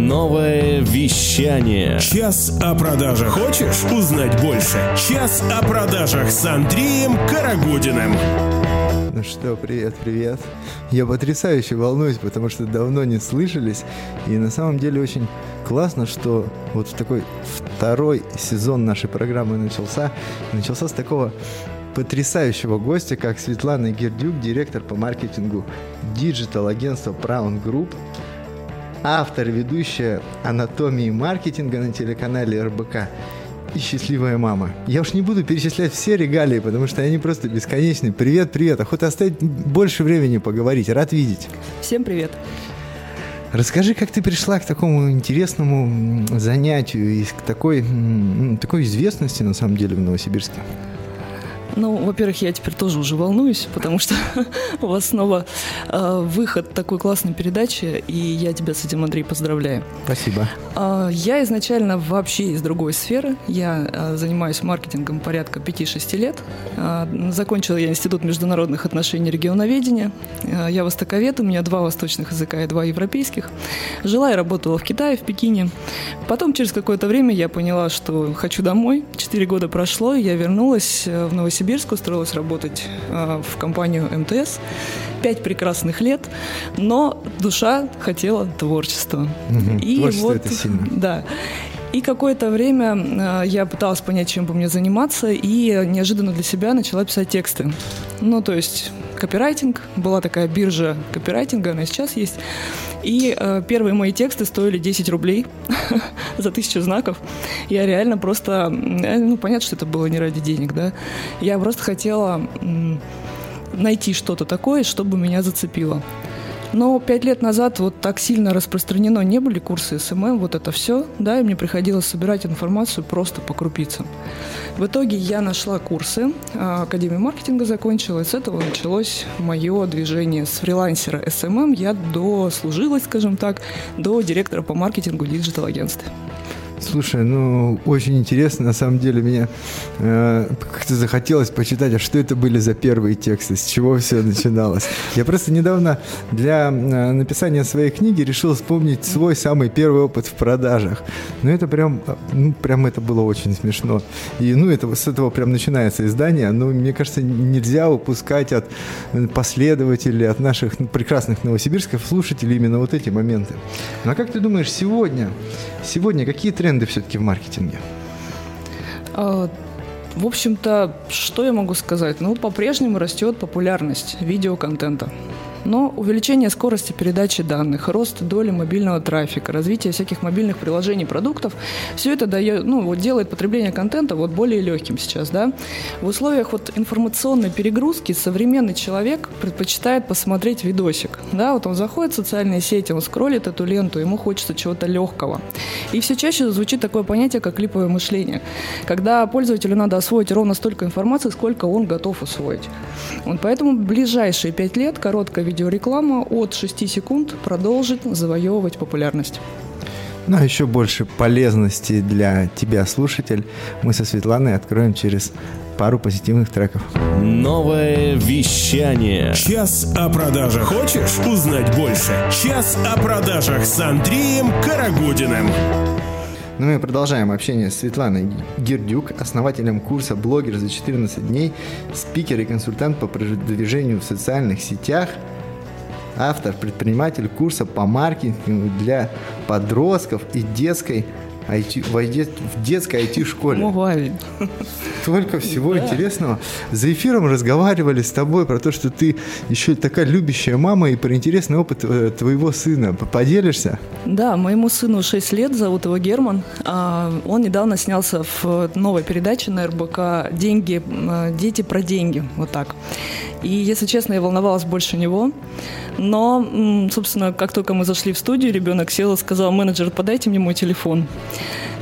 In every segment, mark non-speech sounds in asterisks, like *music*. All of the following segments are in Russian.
Новое вещание. Час о продажах. Хочешь узнать больше? Час о продажах с Андреем Карагудиным. Ну что, привет, привет. Я потрясающе волнуюсь, потому что давно не слышались. И на самом деле очень классно, что вот такой второй сезон нашей программы начался. Начался с такого потрясающего гостя, как Светлана Гердюк, директор по маркетингу digital-агентства Crown Group, автор и ведущая анатомии маркетинга на телеканале РБК и счастливая мама. Я уж не буду перечислять все регалии, потому что они просто бесконечны. Привет, привет. Охота оставить больше времени поговорить. Рад видеть. Всем привет. Расскажи, как ты пришла к такому интересному занятию и к такой, такой известности, на самом деле, в Новосибирске? Ну, во-первых, я теперь тоже уже волнуюсь, потому что *laughs* у вас снова э, выход такой классной передачи, и я тебя с этим, Андрей, поздравляю. Спасибо. Э, я изначально вообще из другой сферы. Я э, занимаюсь маркетингом порядка 5-6 лет. Э, закончила я Институт международных отношений и регионоведения. Э, я востоковед, у меня два восточных языка и два европейских. Жила и работала в Китае, в Пекине. Потом через какое-то время я поняла, что хочу домой. Четыре года прошло, и я вернулась э, в Новосибирск Новосибирск, устроилась работать э, в компанию МТС. Пять прекрасных лет, но душа хотела творчества. Угу. И Творчество вот, это сильно. *laughs* Да. И какое-то время э, я пыталась понять, чем бы мне заниматься, и неожиданно для себя начала писать тексты. Ну, то есть копирайтинг, была такая биржа копирайтинга, она сейчас есть. И э, первые мои тексты стоили 10 рублей *laughs* за тысячу знаков. Я реально просто, э, ну, понятно, что это было не ради денег, да. Я просто хотела найти что-то такое, чтобы меня зацепило. Но пять лет назад вот так сильно распространено не были курсы SMM, вот это все, да, и мне приходилось собирать информацию просто по крупицам. В итоге я нашла курсы, а, Академию маркетинга закончила, и с этого началось мое движение с фрилансера SMM. Я дослужилась, скажем так, до директора по маркетингу digital-агентства. Слушай, ну, очень интересно, на самом деле, мне э, как-то захотелось почитать, а что это были за первые тексты, с чего все начиналось. Я просто недавно для э, написания своей книги решил вспомнить свой самый первый опыт в продажах. Ну, это прям, ну, прям это было очень смешно. И, ну, это, с этого прям начинается издание, но, мне кажется, нельзя упускать от последователей, от наших прекрасных новосибирских слушателей именно вот эти моменты. Ну, а как ты думаешь, сегодня, сегодня какие тренды тренды все-таки в маркетинге? А, в общем-то, что я могу сказать? Ну, по-прежнему растет популярность видеоконтента. Но увеличение скорости передачи данных, рост доли мобильного трафика, развитие всяких мобильных приложений, продуктов, все это дает, ну, вот делает потребление контента вот более легким сейчас, да. В условиях вот информационной перегрузки современный человек предпочитает посмотреть видосик, да, вот он заходит в социальные сети, он скроллит эту ленту, ему хочется чего-то легкого. И все чаще звучит такое понятие, как клиповое мышление, когда пользователю надо освоить ровно столько информации, сколько он готов усвоить. Вот поэтому ближайшие пять лет короткое видеореклама от 6 секунд продолжит завоевывать популярность. Ну а еще больше полезности для тебя, слушатель, мы со Светланой откроем через пару позитивных треков. Новое вещание. Час о продажах. Хочешь узнать больше? Час о продажах с Андреем Карагудиным. Ну, мы продолжаем общение с Светланой Гердюк, основателем курса «Блогер за 14 дней», спикер и консультант по продвижению в социальных сетях – автор, предприниматель курса по маркетингу для подростков и детской IT, в детской IT-школе. Мугали. Только всего да. интересного. За эфиром разговаривали с тобой про то, что ты еще такая любящая мама и про интересный опыт э, твоего сына. Поделишься? Да, моему сыну 6 лет, зовут его Герман. А, он недавно снялся в новой передаче на РБК «Деньги, э, дети про деньги». Вот так. И, если честно, я волновалась больше него. Но, собственно, как только мы зашли в студию, ребенок сел и сказал, менеджер, подайте мне мой телефон.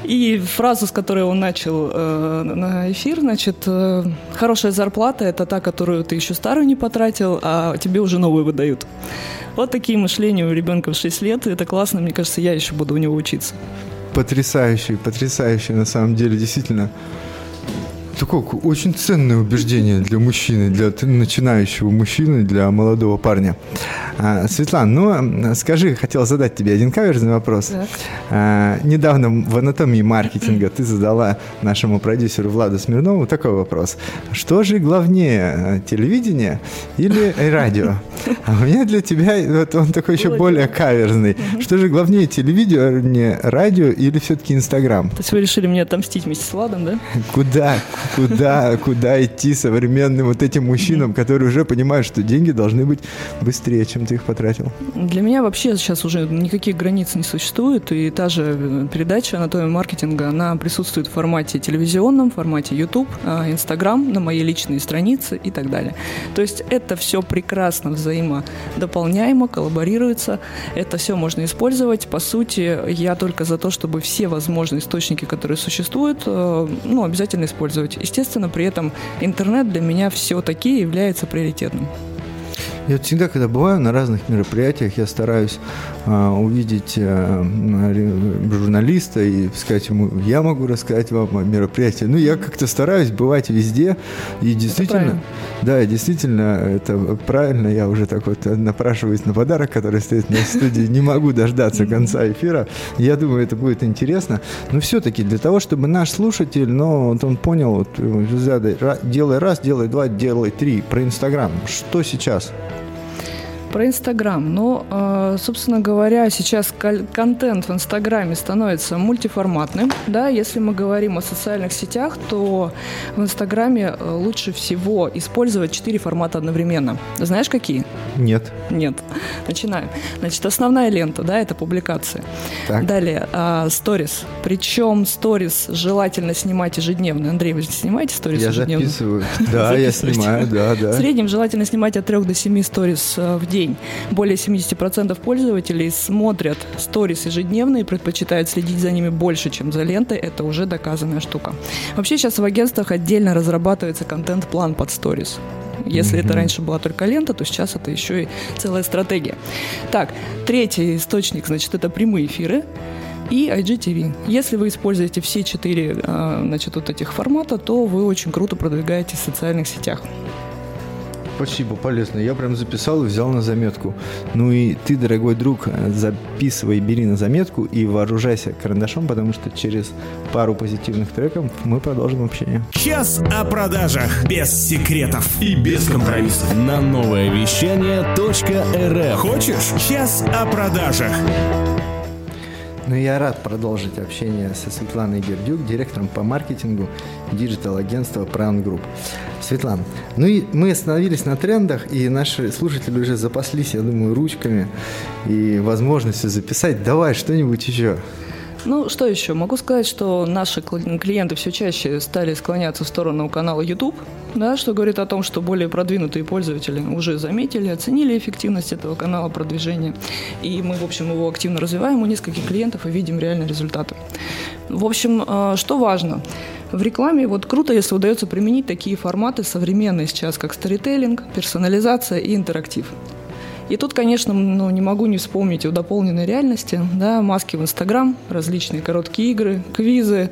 И фразу, с которой он начал э, на эфир, значит, э, хорошая зарплата – это та, которую ты еще старую не потратил, а тебе уже новую выдают. Вот такие мышления у ребенка в 6 лет. Это классно, мне кажется, я еще буду у него учиться. Потрясающий, потрясающий, на самом деле, действительно такое очень ценное убеждение для мужчины, для начинающего мужчины, для молодого парня. А, Светлана, ну скажи, хотел задать тебе один каверзный вопрос. А, недавно в анатомии маркетинга ты задала нашему продюсеру Владу Смирнову такой вопрос. Что же главнее, телевидение или радио? А у меня для тебя, вот он такой еще более каверзный. Что же главнее, телевидение, радио или все-таки Инстаграм? То есть вы решили мне отомстить вместе с Владом, да? Куда? Куда? Куда идти современным вот этим мужчинам, которые уже понимают, что деньги должны быть быстрее, чем ты их потратил? Для меня вообще сейчас уже никаких границ не существует, и та же передача «Анатомия маркетинга», она присутствует в формате телевизионном, в формате YouTube, а, Инстаграм, на моей личной странице и так далее. То есть это все прекрасно взаимодополняемо, коллаборируется, это все можно использовать. По сути, я только за то, чтобы все возможные источники, которые существуют, э, ну, обязательно использовать. Естественно, при этом интернет для меня все-таки является приоритетным. Я вот всегда, когда бываю на разных мероприятиях, я стараюсь а, увидеть а, журналиста и сказать ему, я могу рассказать вам о мероприятии. Ну, я как-то стараюсь бывать везде. И действительно, да, действительно, это правильно. Я уже так вот напрашиваюсь на подарок, который стоит на студии. Не могу дождаться конца эфира. Я думаю, это будет интересно. Но все-таки для того, чтобы наш слушатель, ну, вот он понял, вот, делай раз, делай два, делай три. Про Инстаграм. Что сейчас? Про Инстаграм. Ну, э, собственно говоря, сейчас контент в Инстаграме становится мультиформатным. Да, если мы говорим о социальных сетях, то в Инстаграме э, лучше всего использовать четыре формата одновременно. Знаешь, какие? Нет. Нет. Начинаем. Значит, основная лента, да, это публикации. Так. Далее, сторис. Э, Причем сторис желательно снимать ежедневно. Андрей, вы снимаете сторис ежедневно? Я записываю. *laughs* Да, я снимаю, да, да. В среднем желательно снимать от 3 до 7 сторис в день день. Более 70% пользователей смотрят сторис ежедневно и предпочитают следить за ними больше, чем за лентой. Это уже доказанная штука. Вообще сейчас в агентствах отдельно разрабатывается контент-план под сторис. Если mm-hmm. это раньше была только лента, то сейчас это еще и целая стратегия. Так, третий источник, значит, это прямые эфиры и IGTV. Если вы используете все четыре а, значит, вот этих формата, то вы очень круто продвигаетесь в социальных сетях. Спасибо, полезно. Я прям записал и взял на заметку. Ну и ты, дорогой друг, записывай, бери на заметку и вооружайся карандашом, потому что через пару позитивных треков мы продолжим общение. Час о продажах без секретов и без компромиссов. На новое вещание .рф. Хочешь? Час о продажах. Ну, я рад продолжить общение со Светланой Гердюк, директором по маркетингу digital-агентства Crown Group. Светлана, ну и мы остановились на трендах, и наши слушатели уже запаслись, я думаю, ручками и возможностью записать. Давай что-нибудь еще. Ну, что еще? Могу сказать, что наши клиенты все чаще стали склоняться в сторону канала YouTube, да, что говорит о том, что более продвинутые пользователи уже заметили, оценили эффективность этого канала продвижения. И мы, в общем, его активно развиваем у нескольких клиентов и видим реальные результаты. В общем, э, что важно? В рекламе вот круто, если удается применить такие форматы современные сейчас, как сторителлинг, персонализация и интерактив. И тут, конечно, ну, не могу не вспомнить о дополненной реальности, да, маски в Инстаграм, различные короткие игры, квизы.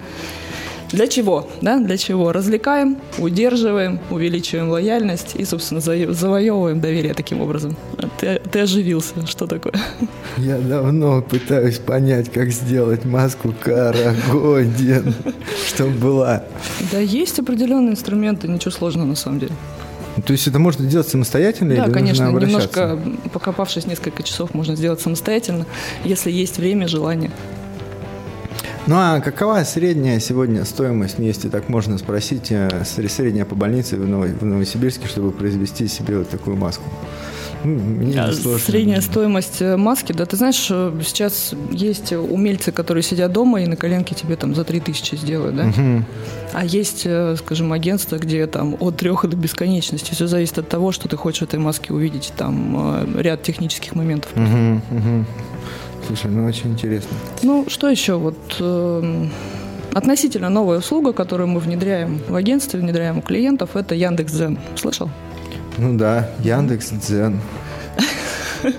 Для чего? Да? Для чего? Развлекаем, удерживаем, увеличиваем лояльность и, собственно, завоевываем доверие таким образом. Ты, ты оживился. Что такое? Я давно пытаюсь понять, как сделать маску Карагодин, чтобы была. Да, есть определенные инструменты, ничего сложного на самом деле. То есть это можно делать самостоятельно да, или конечно, немножко покопавшись несколько часов, можно сделать самостоятельно, если есть время, желание. Ну а какова средняя сегодня стоимость, если так можно спросить, э, средняя по больнице в Новосибирске, чтобы произвести себе вот такую маску? А Средняя стоимость э, маски, да, ты знаешь, э, сейчас есть умельцы, которые сидят дома и на коленке тебе там за 3000 сделают, да? Угу. А есть, скажем, агентства, где там от трех до бесконечности. Все зависит от того, что ты хочешь в этой маске увидеть. Там ряд технических моментов. Угу, угу. Слушай, ну очень интересно. Ну, что еще? Вот э, относительно новая услуга, которую мы внедряем в агентстве, внедряем у клиентов, это Яндекс.Дзен. Слышал? Ну да, Яндекс Дзен.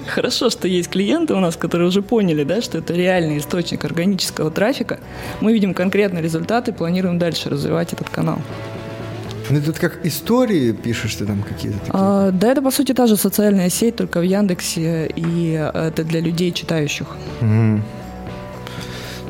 Хорошо, что есть клиенты у нас, которые уже поняли, да, что это реальный источник органического трафика. Мы видим конкретные результаты, планируем дальше развивать этот канал. Ну, тут как истории пишешь ты там какие-то такие? А, да, это, по сути, та же социальная сеть, только в Яндексе, и это для людей читающих. Мгм.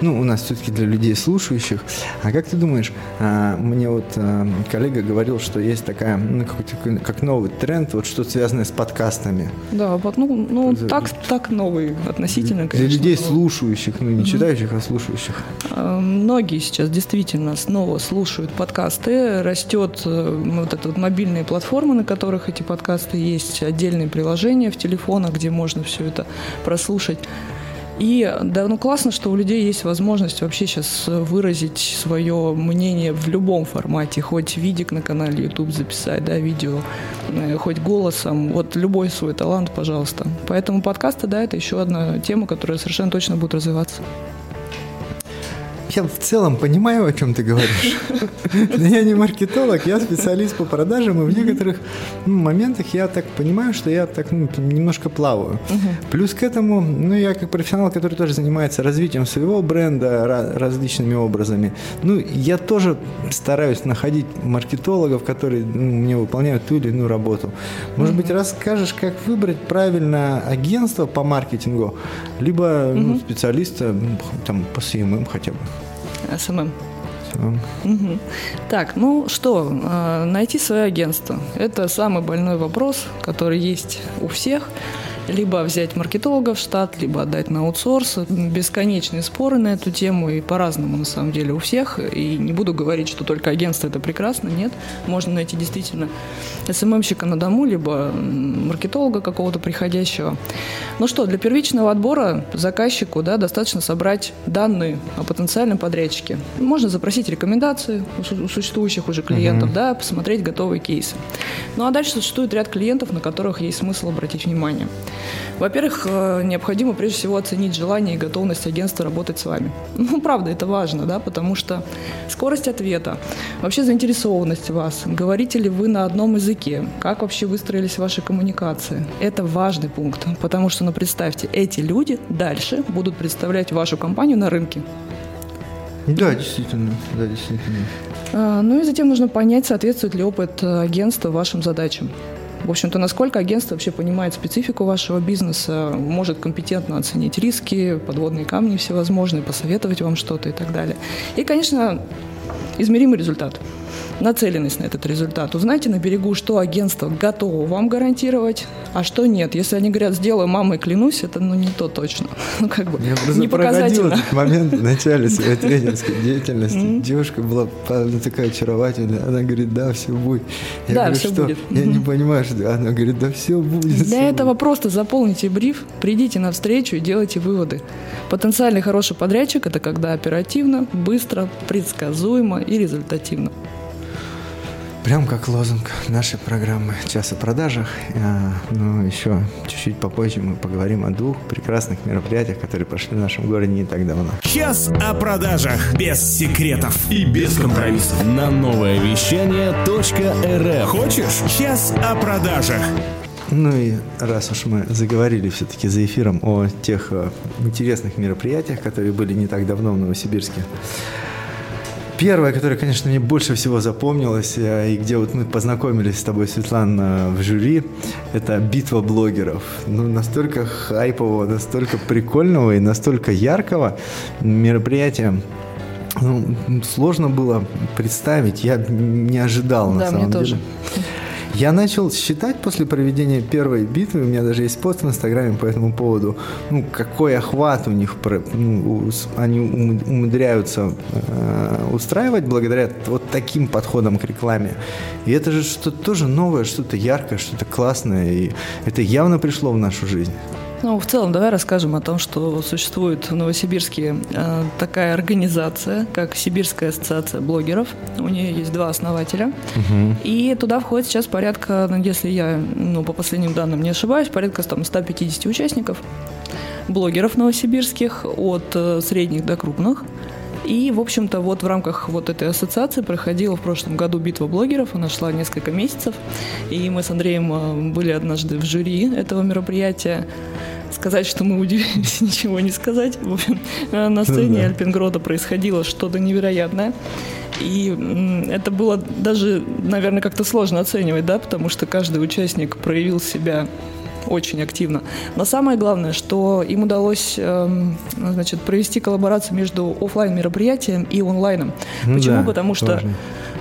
Ну, у нас все-таки для людей слушающих. А как ты думаешь, а, мне вот а, коллега говорил, что есть такая, ну, какой-то как новый тренд, вот что-то связанное с подкастами. Да, вот, ну, ну За- так, так новый относительно, Для конечно. людей но- слушающих, ну, не читающих, а слушающих. А, Многие сейчас действительно снова слушают подкасты. Растет э, вот это вот мобильные платформы, на которых эти подкасты есть, отдельные приложения в телефонах, где можно все это прослушать. И да, ну классно, что у людей есть возможность вообще сейчас выразить свое мнение в любом формате, хоть видик на канале YouTube записать, да, видео, э, хоть голосом, вот любой свой талант, пожалуйста. Поэтому подкасты, да, это еще одна тема, которая совершенно точно будет развиваться. Я в целом понимаю, о чем ты говоришь. Но я не маркетолог, я специалист по продажам, и в некоторых ну, моментах я так понимаю, что я так ну, немножко плаваю. Плюс к этому, ну, я как профессионал, который тоже занимается развитием своего бренда ра- различными образами, ну, я тоже стараюсь находить маркетологов, которые ну, мне выполняют ту или иную работу. Может быть, расскажешь, как выбрать правильно агентство по маркетингу, либо ну, специалиста там, по CMM хотя бы. Всё. Мгм. Так, ну что, э, найти свое агентство. Это самый больной вопрос, который есть у всех. Либо взять маркетолога в штат, либо отдать на аутсорс. Бесконечные споры на эту тему и по-разному на самом деле у всех. И не буду говорить, что только агентство это прекрасно. Нет, можно найти действительно СММщика на дому, либо маркетолога какого-то приходящего. Ну что, для первичного отбора заказчику да, достаточно собрать данные о потенциальном подрядчике. Можно запросить рекомендации у су- у существующих уже клиентов, да, посмотреть готовые кейсы. Ну а дальше существует ряд клиентов, на которых есть смысл обратить внимание. Во-первых, э, необходимо прежде всего оценить желание и готовность агентства работать с вами. *laughs* Ну, правда, это важно, да, потому что скорость ответа, вообще заинтересованность вас, говорите ли вы на одном языке, как вообще выстроились ваши коммуникации. Это важный пункт, потому что, ну, представьте, эти люди дальше будут представлять вашу компанию на рынке. Да, действительно, да, действительно. А, Ну и затем нужно понять, соответствует ли опыт э, агентства вашим задачам. В общем-то, насколько агентство вообще понимает специфику вашего бизнеса, может компетентно оценить риски, подводные камни всевозможные, посоветовать вам что-то и так далее. И, конечно, измеримый результат. Нацеленность на этот результат. Узнайте на берегу, что агентство готово вам гарантировать, а что нет. Если они говорят, сделаю, мамой клянусь, это ну не то точно. *laughs* Ну, как бы, Я не *laughs* показательно. этот момент в начале своей *laughs* тренерской деятельности. Девушка была такая очаровательная. Она говорит, да, все будет. Я Да, говорю, всё что? будет. Я не понимаю, что она говорит, да все будет. Для этого будет». просто заполните бриф, придите на встречу и делайте выводы. Потенциальный хороший подрядчик – это когда оперативно, быстро, предсказуемо и результативно. Прям как лозунг нашей программы «Час о продажах». А, Ну, еще чуть-чуть попозже мы поговорим о двух прекрасных мероприятиях, которые прошли в нашем городе не так давно. Час о продажах без секретов и без компромиссов. На новое вещание .рф. Хочешь? Час о продажах. Ну и раз уж мы заговорили все-таки за эфиром о тех э, интересных мероприятиях, которые были не так давно в Новосибирске. Первое, которое, конечно, мне больше всего запомнилось, э, и где вот мы познакомились с тобой, Светлана, в жюри, это битва блогеров. Ну, настолько хайпового, настолько прикольного и настолько яркого мероприятия. Ну, сложно было представить, я не ожидал на Да, мне самом деле. тоже. Я начал считать после проведения первой битвы, у меня даже есть пост в Инстаграме по этому поводу, ну, какой охват у них, ну, они ум- умудряются э, устраивать благодаря вот таким подходам к рекламе. И это же что-то тоже новое, что-то яркое, что-то классное, и это явно пришло в нашу жизнь. Ну, в целом, давай расскажем о том, что существует в Новосибирске э, такая организация, как Сибирская ассоциация блогеров. У нее есть два основателя. И туда входит сейчас порядка, ну, если я ну, по последним данным не ошибаюсь, порядка там, 150 участников, блогеров новосибирских, от э, средних до крупных. И, в общем-то, вот в рамках вот этой ассоциации проходила в прошлом году битва блогеров. Она шла несколько месяцев. И мы с Андреем э, были однажды в жюри этого мероприятия. Сказать, что мы удивились, *laughs* ничего не сказать. В общем, э, на сцене да. Альпингрода происходило что-то невероятное. И это было даже, наверное, как-то сложно оценивать, да, потому что каждый участник проявил себя очень активно. Но самое главное, что им удалось эм, значит, провести коллаборацию между офлайн мероприятием и онлайном. Ну Почему? да, Потому что тоже.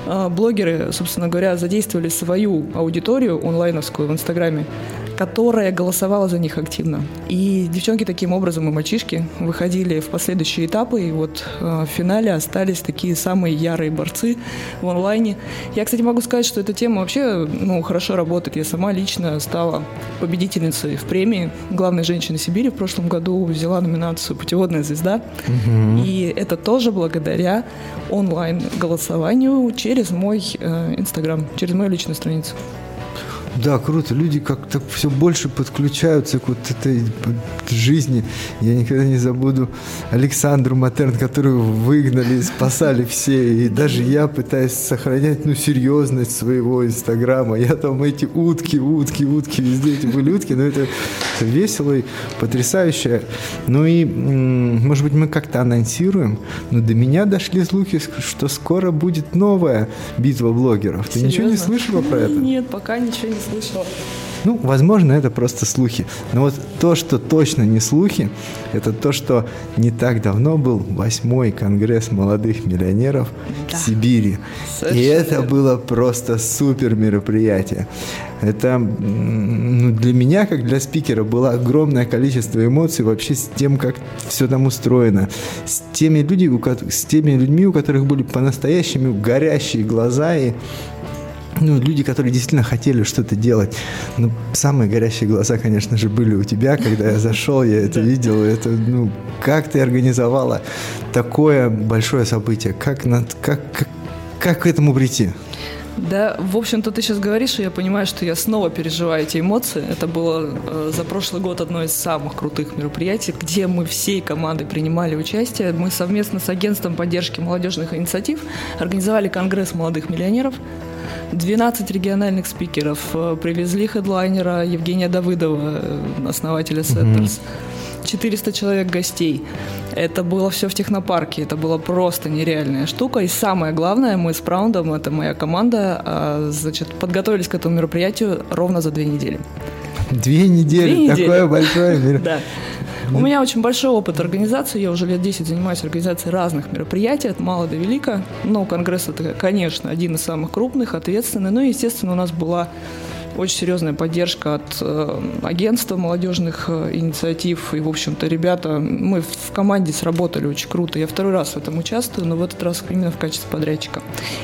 э, блогеры, собственно говоря, задействовали свою аудиторию онлайновскую в Инстаграме, которая голосовала за них активно. И девчонки таким образом и мальчишки выходили в последующие этапы, и вот э, в финале остались такие самые ярые борцы в онлайне. Я, кстати, могу сказать, что эта тема вообще ну, хорошо работает. Я сама лично стала победительницей в премии «Главной женщины Сибири» в прошлом году, взяла номинацию «Путеводная звезда». И это тоже благодаря онлайн-голосованию через мой э, Инстаграм, через мою личную страницу. Да, круто. Люди как-то все больше подключаются к вот этой жизни. Я никогда не забуду Александру Матерн, которую выгнали, спасали все. И даже я пытаюсь сохранять, ну, серьезность своего инстаграма. Я там эти утки, утки, утки, везде эти были утки. Но это весело и потрясающе. Ну и, может быть, мы как-то анонсируем. Но до меня дошли слухи, что скоро будет новая битва блогеров. Ты ничего не Серьезно? слышала про это? Нет, пока ничего не слышала. Ну, возможно, это просто слухи. Но вот то, что точно не слухи, это то, что не так давно был восьмой конгресс молодых миллионеров Да. в Сибири. Совершенно И это было просто супер мероприятие. Это ну, для меня, как для спикера, было огромное количество эмоций вообще с тем, как все там устроено. С теми, людьми, у с теми людьми, у которых были по-настоящему горящие глаза и ну, люди, которые действительно хотели что-то делать. Ну, самые горящие глаза, конечно же, были у тебя, когда я зашел, я это видел. Это, ну, как ты организовала такое большое событие? Как, над, как, как, как к этому прийти? Да, в общем-то, ты сейчас говоришь, и я понимаю, что я снова переживаю эти эмоции. Это было э, за прошлый год одно из самых крутых мероприятий, где мы всей командой принимали участие. Мы совместно с агентством поддержки молодежных инициатив организовали конгресс молодых миллионеров. 12 региональных спикеров. Э, Привезли хедлайнера Евгения Давыдова, э, основателя Setters. 400 человек гостей. Это было все в технопарке, это была просто нереальная штука. И самое главное, мы с Crown'ом, это моя команда, а, значит, подготовились к этому мероприятию ровно за две недели. Две недели, Две недели. такое большое мероприятие. *laughs* Да. У меня очень большой опыт организации. Я уже лет 10 занимаюсь организацией разных мероприятий, от мала до велика. Но конгресс это, конечно, один из самых крупных, ответственный. Ну и, естественно, у нас была очень серьезная поддержка от э, агентства молодежных э, инициатив. И, в общем-то, ребята, мы в команде сработали очень круто. Я второй раз в этом участвую, но в этот раз именно в качестве подрядчика.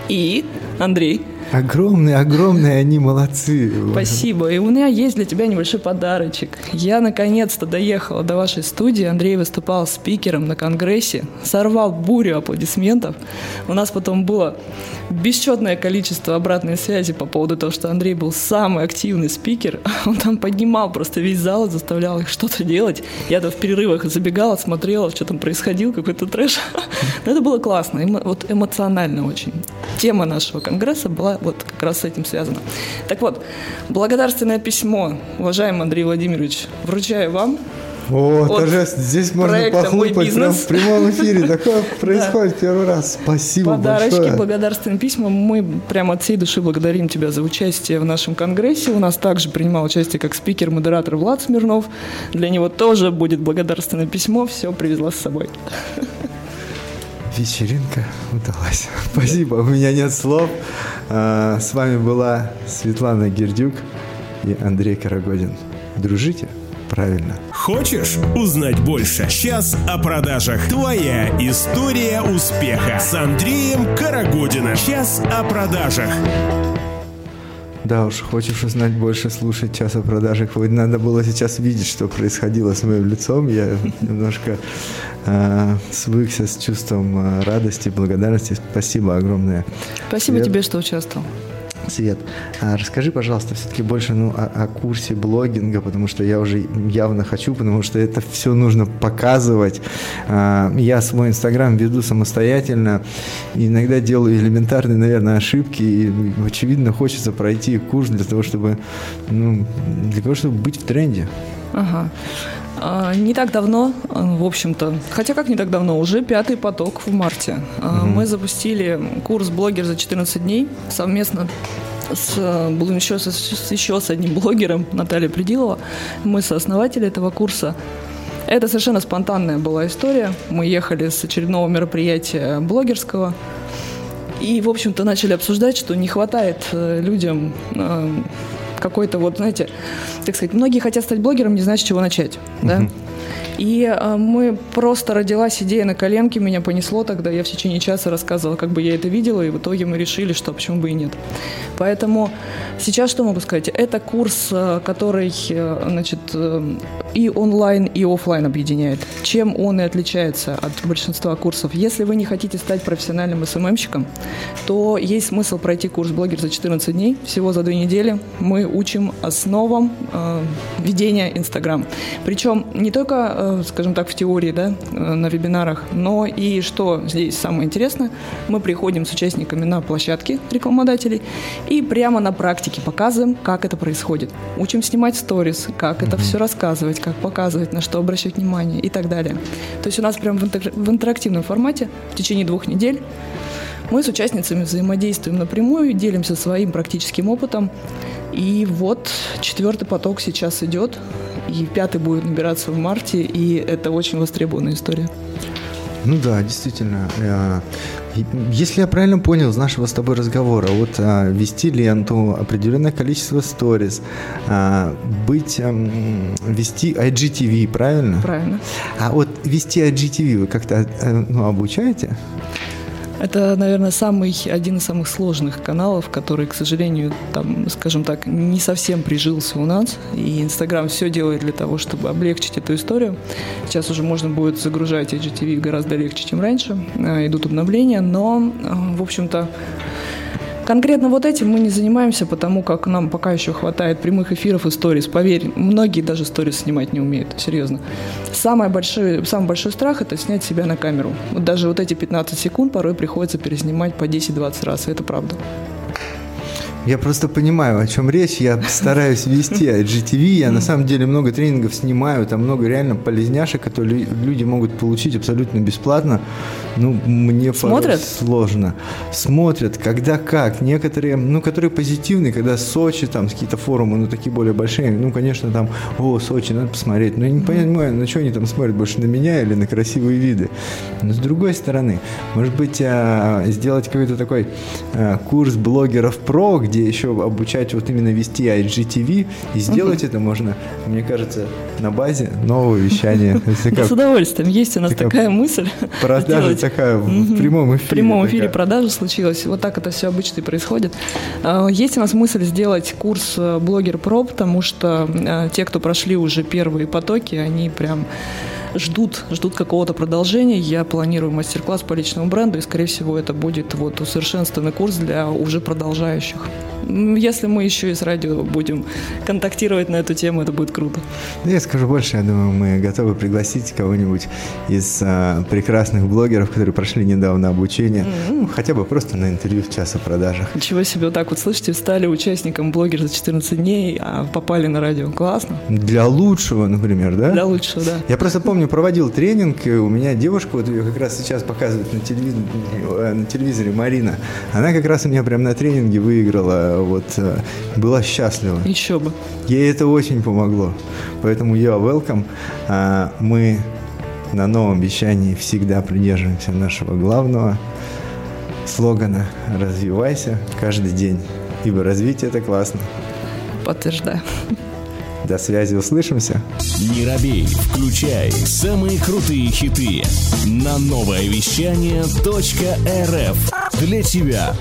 И, Андрей, Огромные, огромные они молодцы. Спасибо. И у меня есть для тебя небольшой подарочек. Я наконец-то доехала до вашей студии. Андрей выступал спикером на конгрессе, сорвал бурю аплодисментов. У нас потом было бесчетное количество обратной связи по поводу того, что Андрей был самый активный спикер. *laughs* Он там поднимал просто весь зал и заставлял их что-то делать. Я-то в перерывах забегала, смотрела, что там происходило, какой-то трэш. *laughs* Но это было классно, вот эмоционально очень. Тема нашего конгресса была вот как раз с этим связана. Так вот, благодарственное письмо, уважаемый Андрей Владимирович, вручаю вам. О, От торжественно. Здесь можно проекта «Мой похлопать прям бизнес». в прямом эфире. *laughs* Такое происходит первый раз. Спасибо Подарочки, большое. благодарственные письма. Мы прямо от всей души благодарим тебя за участие в нашем конгрессе. У нас также принимал участие как спикер-модератор Влад Смирнов. Для него тоже будет благодарственное письмо. Все привезла с собой. Вечеринка удалась. *laughs* Спасибо, у меня нет слов. А, С вами была Светлана Гердюк и Андрей Карагодин. Дружите правильно. Хочешь узнать больше? Сейчас о продажах. Твоя история успеха с Андреем Карагодиным. Сейчас о продажах. Да уж, хочешь узнать больше, слушать час о продажах. Вот надо было сейчас видеть, что происходило с моим лицом. Я немножко э, свыкся с чувством э, радости, благодарности. Спасибо огромное. Спасибо Свет. тебе, что участвовал. Свет, а расскажи, пожалуйста, все-таки больше ну, о, о курсе блогинга, потому что я уже явно хочу, потому что это все нужно показывать. А, Я свой инстаграм веду самостоятельно, иногда делаю элементарные, наверное, ошибки, и очевидно хочется пройти курс для того, чтобы, ну, для того, чтобы быть в тренде. Ага. А, не так давно, а, в общем-то, хотя как не так давно, уже пятый поток в марте. А, мы запустили курс «Блогер за 14 дней» совместно с, еще, с, еще с одним блогером, Натальей Придилова. Мы сооснователи этого курса. Это совершенно спонтанная была история. Мы ехали с очередного мероприятия блогерского и, в общем-то, начали обсуждать, что не хватает э, людям какой-то вот, знаете, так сказать, многие хотят стать блогером, не знают, с чего начать, да? И э, мы просто родилась идея на коленке, меня понесло тогда, я в течение часа рассказывала, как бы я это видела, и в итоге мы решили, что почему бы и нет. Поэтому сейчас что могу сказать? Это курс, э, который, э, значит, и онлайн, и офлайн объединяет. Чем он и отличается от большинства курсов? Если вы не хотите стать профессиональным СММщиком, то есть смысл пройти курс блогер за 14 дней, всего за две недели. Мы учим основам ведения Инстаграм. Причем не только Э, скажем так, в теории, да, э, на вебинарах. Но и что здесь самое интересное, мы приходим с участниками на площадки рекламодателей и прямо на практике показываем, как это происходит. Учим снимать сторис, как это все рассказывать, как показывать, на что обращать внимание и так далее. То есть у нас прямо в интерактивном формате в течение двух недель мы с участницами взаимодействуем напрямую, делимся своим практическим опытом. И вот четвертый поток сейчас идет и пятый будет набираться в марте, и это очень востребованная история. Ну да, действительно. Э, если я правильно понял из нашего с тобой разговора, вот а, вести ленту, определенное количество сториз, а, быть, а, вести IGTV, правильно? Правильно. А вот вести IGTV вы как-то ну, обучаете? Это, наверное, самый, один из самых сложных каналов, который, к сожалению, там, скажем так, не совсем прижился у нас. И Инстаграм все делает для того, чтобы облегчить эту историю. Сейчас уже можно будет загружать IGTV гораздо легче, чем раньше. А, идут обновления, но, а, в общем-то, Конкретно вот этим мы не занимаемся, потому как нам пока еще хватает прямых эфиров и сторис. Поверь, многие даже сторис снимать не умеют, серьезно. Самый большой, самый большой страх – это снять себя на камеру. Вот даже вот эти 15 секунд порой приходится переснимать по 10-20 раз, это правда. Я просто понимаю, о чем речь. Я стараюсь вести GTV. Я на самом деле много тренингов снимаю. Там много реально полезняшек, которые люди могут получить абсолютно бесплатно. Ну, мне Смотрят? сложно. Смотрят, когда как. Некоторые, ну, которые позитивные, когда Сочи, там, какие-то форумы, ну, такие более большие. Ну, конечно, там, о, Сочи, надо посмотреть. Но я не понимаю, на что они там смотрят, больше на меня или на красивые виды. Но с другой стороны, может быть, а, сделать какой-то такой а, курс блогеров про, где еще обучать вот именно вести IGTV, и сделать это можно, мне кажется, на базе нового вещания. *laughs* С удовольствием. Есть у нас такая мысль. Продажа такая в прямом эфире. В прямом эфире продажа случилась. Вот так это все обычно и происходит. А, есть у нас мысль сделать курс э, блогер про, потому что э, те, кто прошли уже первые потоки, они прям ждут, ждут какого-то продолжения. Я планирую мастер-класс по личному бренду, и, скорее всего, это будет вот усовершенствованный курс для уже продолжающих. Если мы еще и с радио будем контактировать на эту тему, это будет круто. Я скажу больше, я думаю, мы готовы пригласить кого-нибудь из а, прекрасных блогеров, которые прошли недавно обучение, mm-hmm. хотя бы просто на интервью в час о продажах. Ничего себе, вот так вот, слышите, стали участником блогер за 14 дней, а попали на радио. Классно. Для лучшего, например, да? Для лучшего, да. Я просто помню, проводил тренинг, и у меня девушка, вот ее как раз сейчас показывают на телевизоре, на телевизоре Марина, она как раз у меня прямо на тренинге выиграла вот э, была счастлива. Еще бы. Ей это очень помогло. Поэтому я welcome. А, мы на новом вещании всегда придерживаемся нашего главного слогана «Развивайся каждый день, ибо развитие – это классно». Подтверждаю. До связи, услышимся. Не робей, включай самые крутые хиты на новое вещание .рф для тебя.